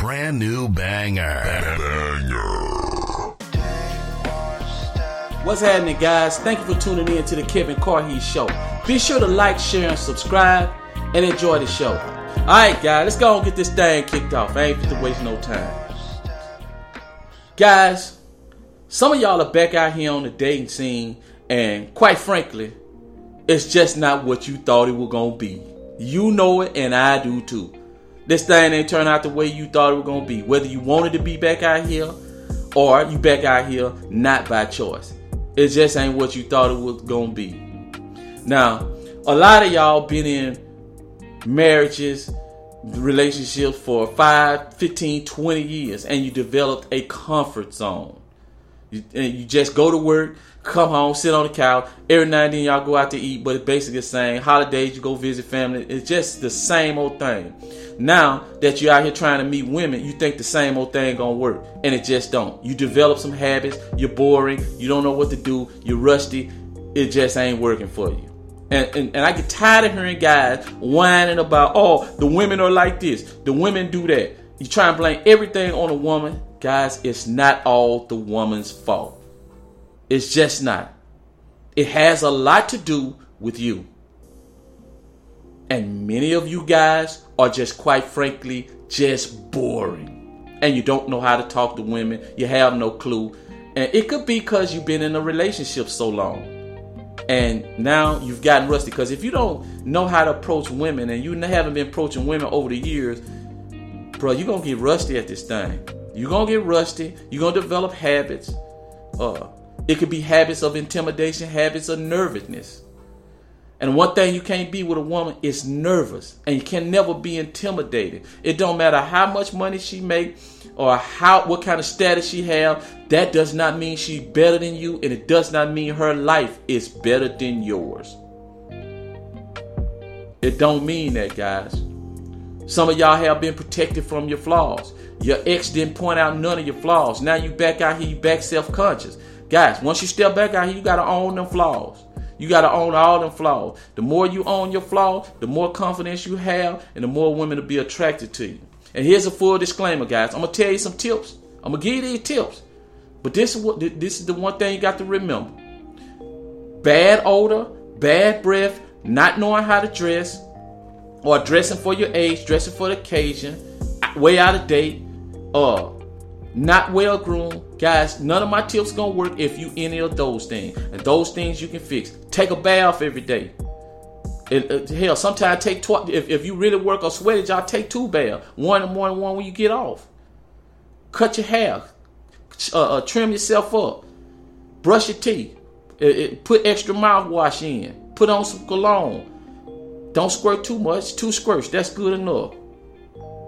brand new banger. Banger. What's happening, guys? Thank you for tuning in to the Kevin Carhe Show. Be sure to like, share, and subscribe, and enjoy the show. All right, guys, let's go and get this thing kicked off. I ain't to waste no time. Guys, some of y'all are back out here on the dating scene, and quite frankly, it's just not what you thought it was gonna be. You know it, and I do too. This thing ain't turn out the way you thought it was gonna be. Whether you wanted to be back out here, or you back out here not by choice. It just ain't what you thought it was gonna be. Now, a lot of y'all been in marriages, relationships for 5, 15, 20 years, and you developed a comfort zone. You, you just go to work, come home, sit on the couch. Every now and then y'all go out to eat, but it's basically the same. Holidays, you go visit family. It's just the same old thing. Now that you're out here trying to meet women, you think the same old thing gonna work, and it just don't. You develop some habits. You're boring. You don't know what to do. You're rusty. It just ain't working for you. And, and, and I get tired of hearing guys whining about, oh, the women are like this, the women do that. You try and blame everything on a woman. Guys, it's not all the woman's fault. It's just not. It has a lot to do with you. And many of you guys are just quite frankly just boring. And you don't know how to talk to women. You have no clue. And it could be because you've been in a relationship so long. And now you've gotten rusty. Because if you don't know how to approach women and you haven't been approaching women over the years, bro, you're to get rusty at this thing. You're to get rusty. You're to develop habits. Uh, it could be habits of intimidation, habits of nervousness. And one thing you can't be with a woman is nervous, and you can never be intimidated. It don't matter how much money she make or how what kind of status she have. That does not mean she's better than you, and it does not mean her life is better than yours. It don't mean that, guys. Some of y'all have been protected from your flaws. Your ex didn't point out none of your flaws. Now you back out here, you back self-conscious. Guys, once you step back out here, you gotta own them flaws. You got to own all them flaws. The more you own your flaws, the more confidence you have, and the more women will be attracted to you. And here's a full disclaimer, guys. I'm gonna tell you some tips. I'm gonna give you these tips, but this is what this is the one thing you got to remember: bad odor, bad breath, not knowing how to dress, or dressing for your age, dressing for the occasion, way out of date, uh, not well groomed. Guys, none of my tips gonna work if you any of those things. And those things you can fix. Take a bath every day. It, it, hell, sometimes take tw- if, if you really work or sweat it, y'all take two baths. One in the morning, one when you get off. Cut your hair. Uh, uh, trim yourself up. Brush your teeth. It, put extra mouthwash in. Put on some cologne. Don't squirt too much. Two squirts, that's good enough.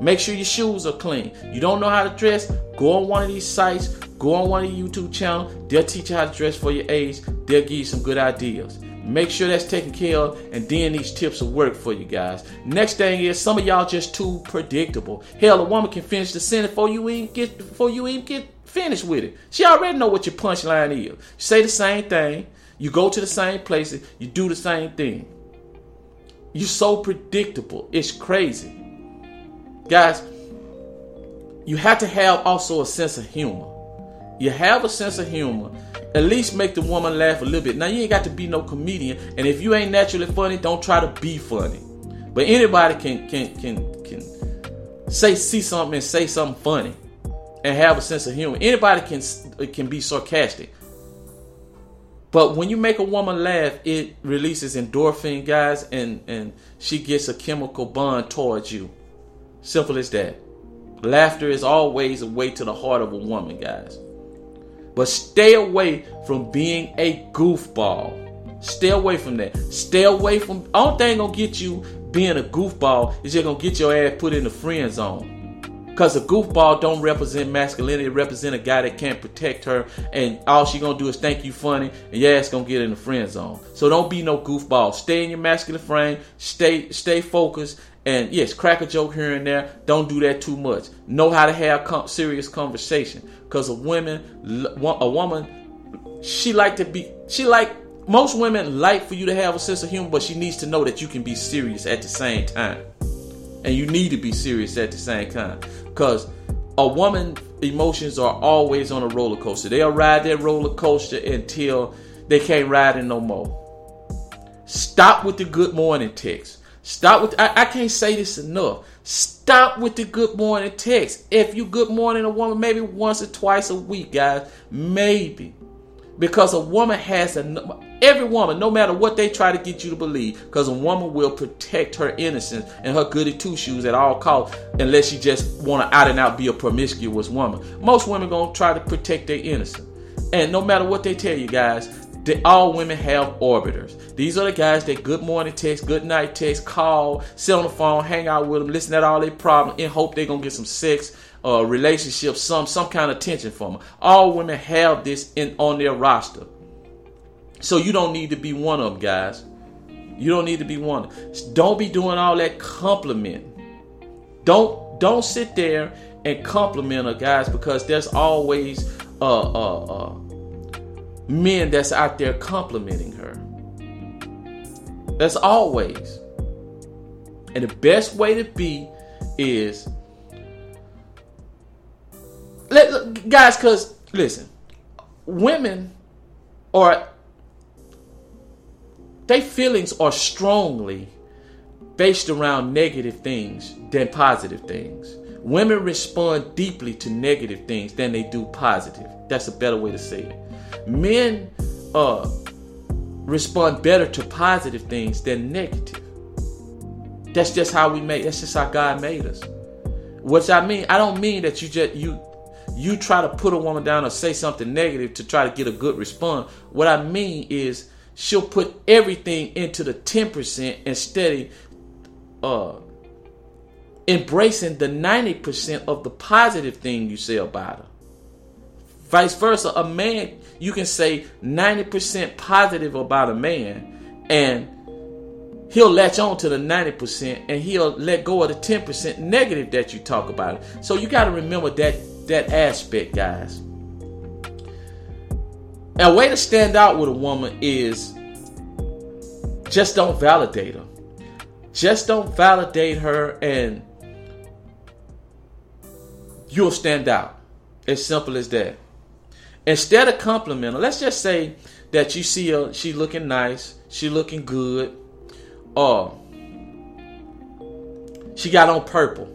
Make sure your shoes are clean. You don't know how to dress? Go on one of these sites, go on one of the YouTube channels. They'll teach you how to dress for your age. They'll give you some good ideas. Make sure that's taken care of, and then these tips will work for you guys. Next thing is some of y'all just too predictable. Hell, a woman can finish the sentence before you even get before you even get finished with it. She already know what your punchline is. You say the same thing, you go to the same places, you do the same thing. You're so predictable. It's crazy. Guys, you have to have also a sense of humor. You have a sense of humor. At least make the woman laugh a little bit. Now you ain't got to be no comedian, and if you ain't naturally funny, don't try to be funny. But anybody can can can can say see something and say something funny, and have a sense of humor. Anybody can can be sarcastic. But when you make a woman laugh, it releases endorphin, guys, and and she gets a chemical bond towards you. Simple as that. Laughter is always a way to the heart of a woman, guys. But stay away from being a goofball. Stay away from that. Stay away from. Only thing gonna get you being a goofball is just gonna get your ass put in the friend zone. Cause a goofball don't represent masculinity, it represent a guy that can't protect her, and all she gonna do is think you funny, and your ass gonna get in the friend zone. So don't be no goofball. Stay in your masculine frame. Stay stay focused, and yes, crack a joke here and there. Don't do that too much. Know how to have com- serious conversation. Cause a woman, a woman, she like to be. She like most women like for you to have a sense of humor, but she needs to know that you can be serious at the same time, and you need to be serious at the same time. Cause a woman emotions are always on a roller coaster. They'll ride that roller coaster until they can't ride it no more. Stop with the good morning text. Stop with I, I can't say this enough. Stop with the good morning text. If you good morning a woman, maybe once or twice a week, guys. Maybe. Because a woman has a every woman, no matter what they try to get you to believe, because a woman will protect her innocence and her goody two shoes at all costs, unless she just want to out and out be a promiscuous woman. Most women gonna try to protect their innocence, and no matter what they tell you, guys, they, all women have orbiters. These are the guys that good morning text, good night text, call, sit on the phone, hang out with them, listen to all their problems, and hope they're gonna get some sex, uh, relationship, some some kind of attention from them. All women have this in on their roster. So you don't need to be one of them, guys. You don't need to be one. Don't be doing all that compliment. Don't don't sit there and compliment her, guys, because there's always uh uh uh men that's out there complimenting her. That's always. And the best way to be is let, guys, because listen, women are their feelings are strongly based around negative things than positive things. Women respond deeply to negative things than they do positive. That's a better way to say it men uh, respond better to positive things than negative. That's just how we made. That's just how God made us. What I mean, I don't mean that you just you you try to put a woman down or say something negative to try to get a good response. What I mean is she'll put everything into the 10% instead of uh, embracing the 90% of the positive thing you say about her. Vice versa, a man, you can say 90% positive about a man, and he'll latch on to the 90% and he'll let go of the 10% negative that you talk about. So you got to remember that that aspect, guys. A way to stand out with a woman is just don't validate her. Just don't validate her and you'll stand out. As simple as that. Instead of complimenting, let's just say that you see her, she looking nice, she looking good, or she got on purple.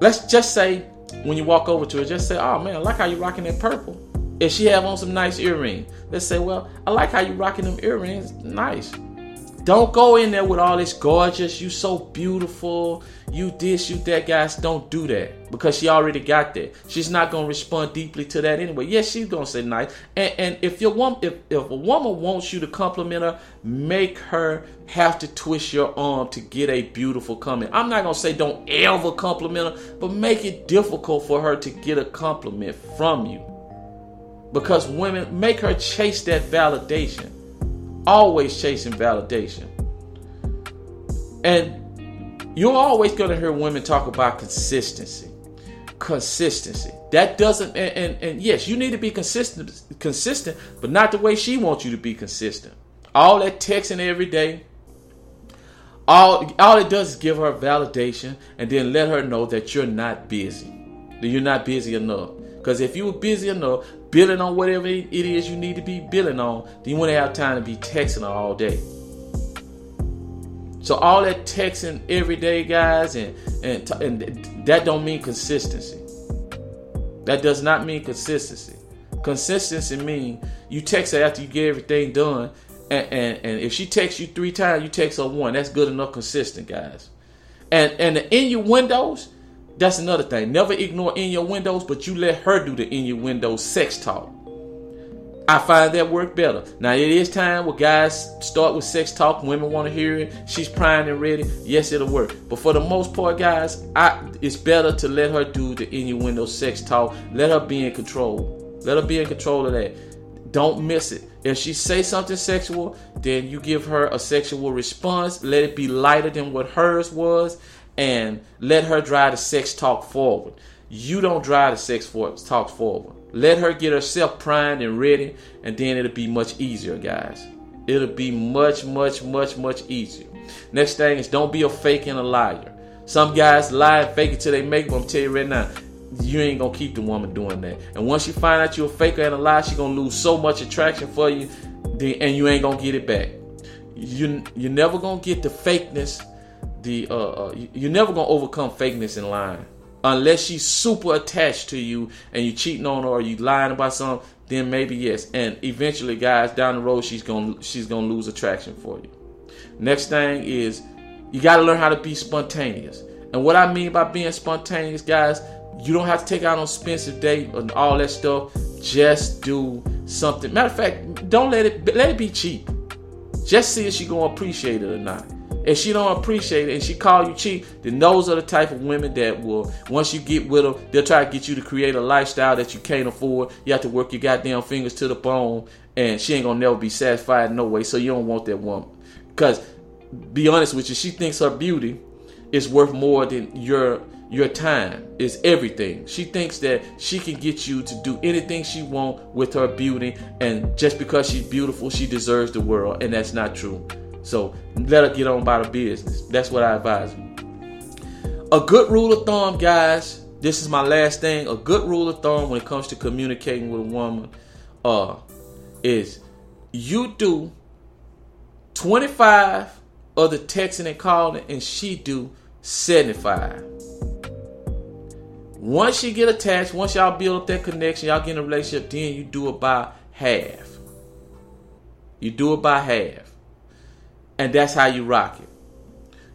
Let's just say when you walk over to her, just say, "Oh man, I like how you rocking that purple." If she have on some nice earrings, let's say, "Well, I like how you rocking them earrings. Nice." Don't go in there with all this gorgeous, you so beautiful, you this, you that, guys. Don't do that because she already got that. She's not gonna respond deeply to that anyway. Yes, she's gonna say nice. And, and if your woman, if, if a woman wants you to compliment her, make her have to twist your arm to get a beautiful comment. I'm not gonna say don't ever compliment her, but make it difficult for her to get a compliment from you. Because women make her chase that validation always chasing validation. And you're always going to hear women talk about consistency. Consistency. That doesn't and, and, and, yes, you need to be consistent consistent, but not the way she wants you to be consistent. All that texting every day. All all it does is give her validation and then let her know that you're not busy. That you're not busy enough. Because if you were busy enough, billing on whatever it is you need to be billing on, then you wouldn't have time to be texting her all day. So all that texting every day, guys, and and and that don't mean consistency. That does not mean consistency. Consistency means you text her after you get everything done, and, and, and if she texts you three times, you text her one. That's good enough, consistent, guys. And and the innuendos, that's another thing. Never ignore in your windows, but you let her do the innuendos sex talk. I find that work better. Now it is time where guys start with sex talk. Women want to hear it. She's primed and ready. Yes, it'll work. But for the most part, guys, I it's better to let her do the innuendo sex talk. Let her be in control. Let her be in control of that. Don't miss it. If she say something sexual, then you give her a sexual response. Let it be lighter than what hers was and let her drive the sex talk forward. You don't drive the sex for, talk forward. Let her get herself primed and ready, and then it'll be much easier, guys. It'll be much, much, much, much easier. Next thing is don't be a fake and a liar. Some guys lie and fake it till they make it. But I'm telling you right now, you ain't gonna keep the woman doing that. And once you find out you're a faker and a liar, she gonna lose so much attraction for you, and you ain't gonna get it back. You you're never gonna get the fakeness. The uh, uh you're never gonna overcome fakeness in lying unless she's super attached to you and you're cheating on her or you lying about something. Then maybe yes. And eventually, guys, down the road, she's gonna she's gonna lose attraction for you. Next thing is you got to learn how to be spontaneous. And what I mean by being spontaneous, guys, you don't have to take out an expensive date and all that stuff. Just do something. Matter of fact, don't let it let it be cheap. Just see if she gonna appreciate it or not. If she don't appreciate it and she call you cheap, then those are the type of women that will once you get with them, they'll try to get you to create a lifestyle that you can't afford. You have to work your goddamn fingers to the bone, and she ain't gonna never be satisfied no way. So you don't want that woman. Cause be honest with you, she thinks her beauty is worth more than your your time is everything. She thinks that she can get you to do anything she want with her beauty, and just because she's beautiful, she deserves the world, and that's not true. So let her get on by the business. That's what I advise you. A good rule of thumb, guys. This is my last thing. A good rule of thumb when it comes to communicating with a woman, uh, is you do 25 of the texting and calling, and she do 75. Once you get attached, once y'all build up that connection, y'all get in a relationship, then you do about half. You do about half. And that's how you rock it.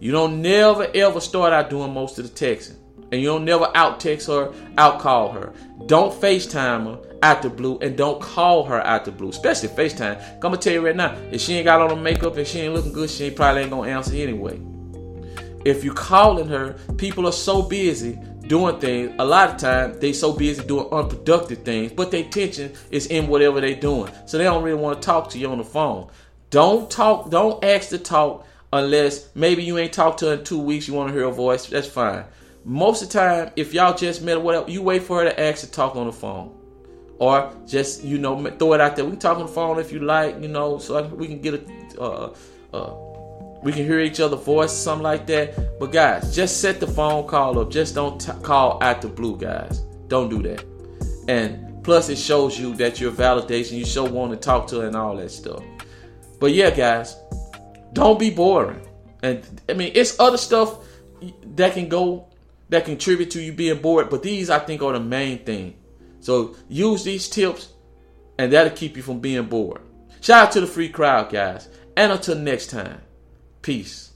You don't never ever start out doing most of the texting. And you don't never out text her, out call her. Don't FaceTime her out the blue and don't call her out the blue, especially FaceTime. I'm gonna tell you right now, if she ain't got on the makeup and she ain't looking good, she probably ain't gonna answer anyway. If you calling her, people are so busy doing things. A lot of times they so busy doing unproductive things, but their attention is in whatever they're doing. So they don't really want to talk to you on the phone. Don't talk, don't ask to talk unless maybe you ain't talked to her in two weeks, you want to hear her voice. That's fine. Most of the time, if y'all just met or whatever, you wait for her to ask to talk on the phone or just you know throw it out there. We can talk on the phone if you like, you know, so we can get a, uh, uh, we can hear each other voice, something like that. But guys, just set the phone call up. Just don't t- call out the blue, guys. Don't do that. And plus, it shows you that you're validation. You show want to talk to her and all that stuff. But yeah, guys, don't be boring. And I mean, it's other stuff that can go that contribute to you being bored, but these I think are the main thing. So use these tips, and that'll keep you from being bored. Shout out to the free crowd, guys. And until next time, peace.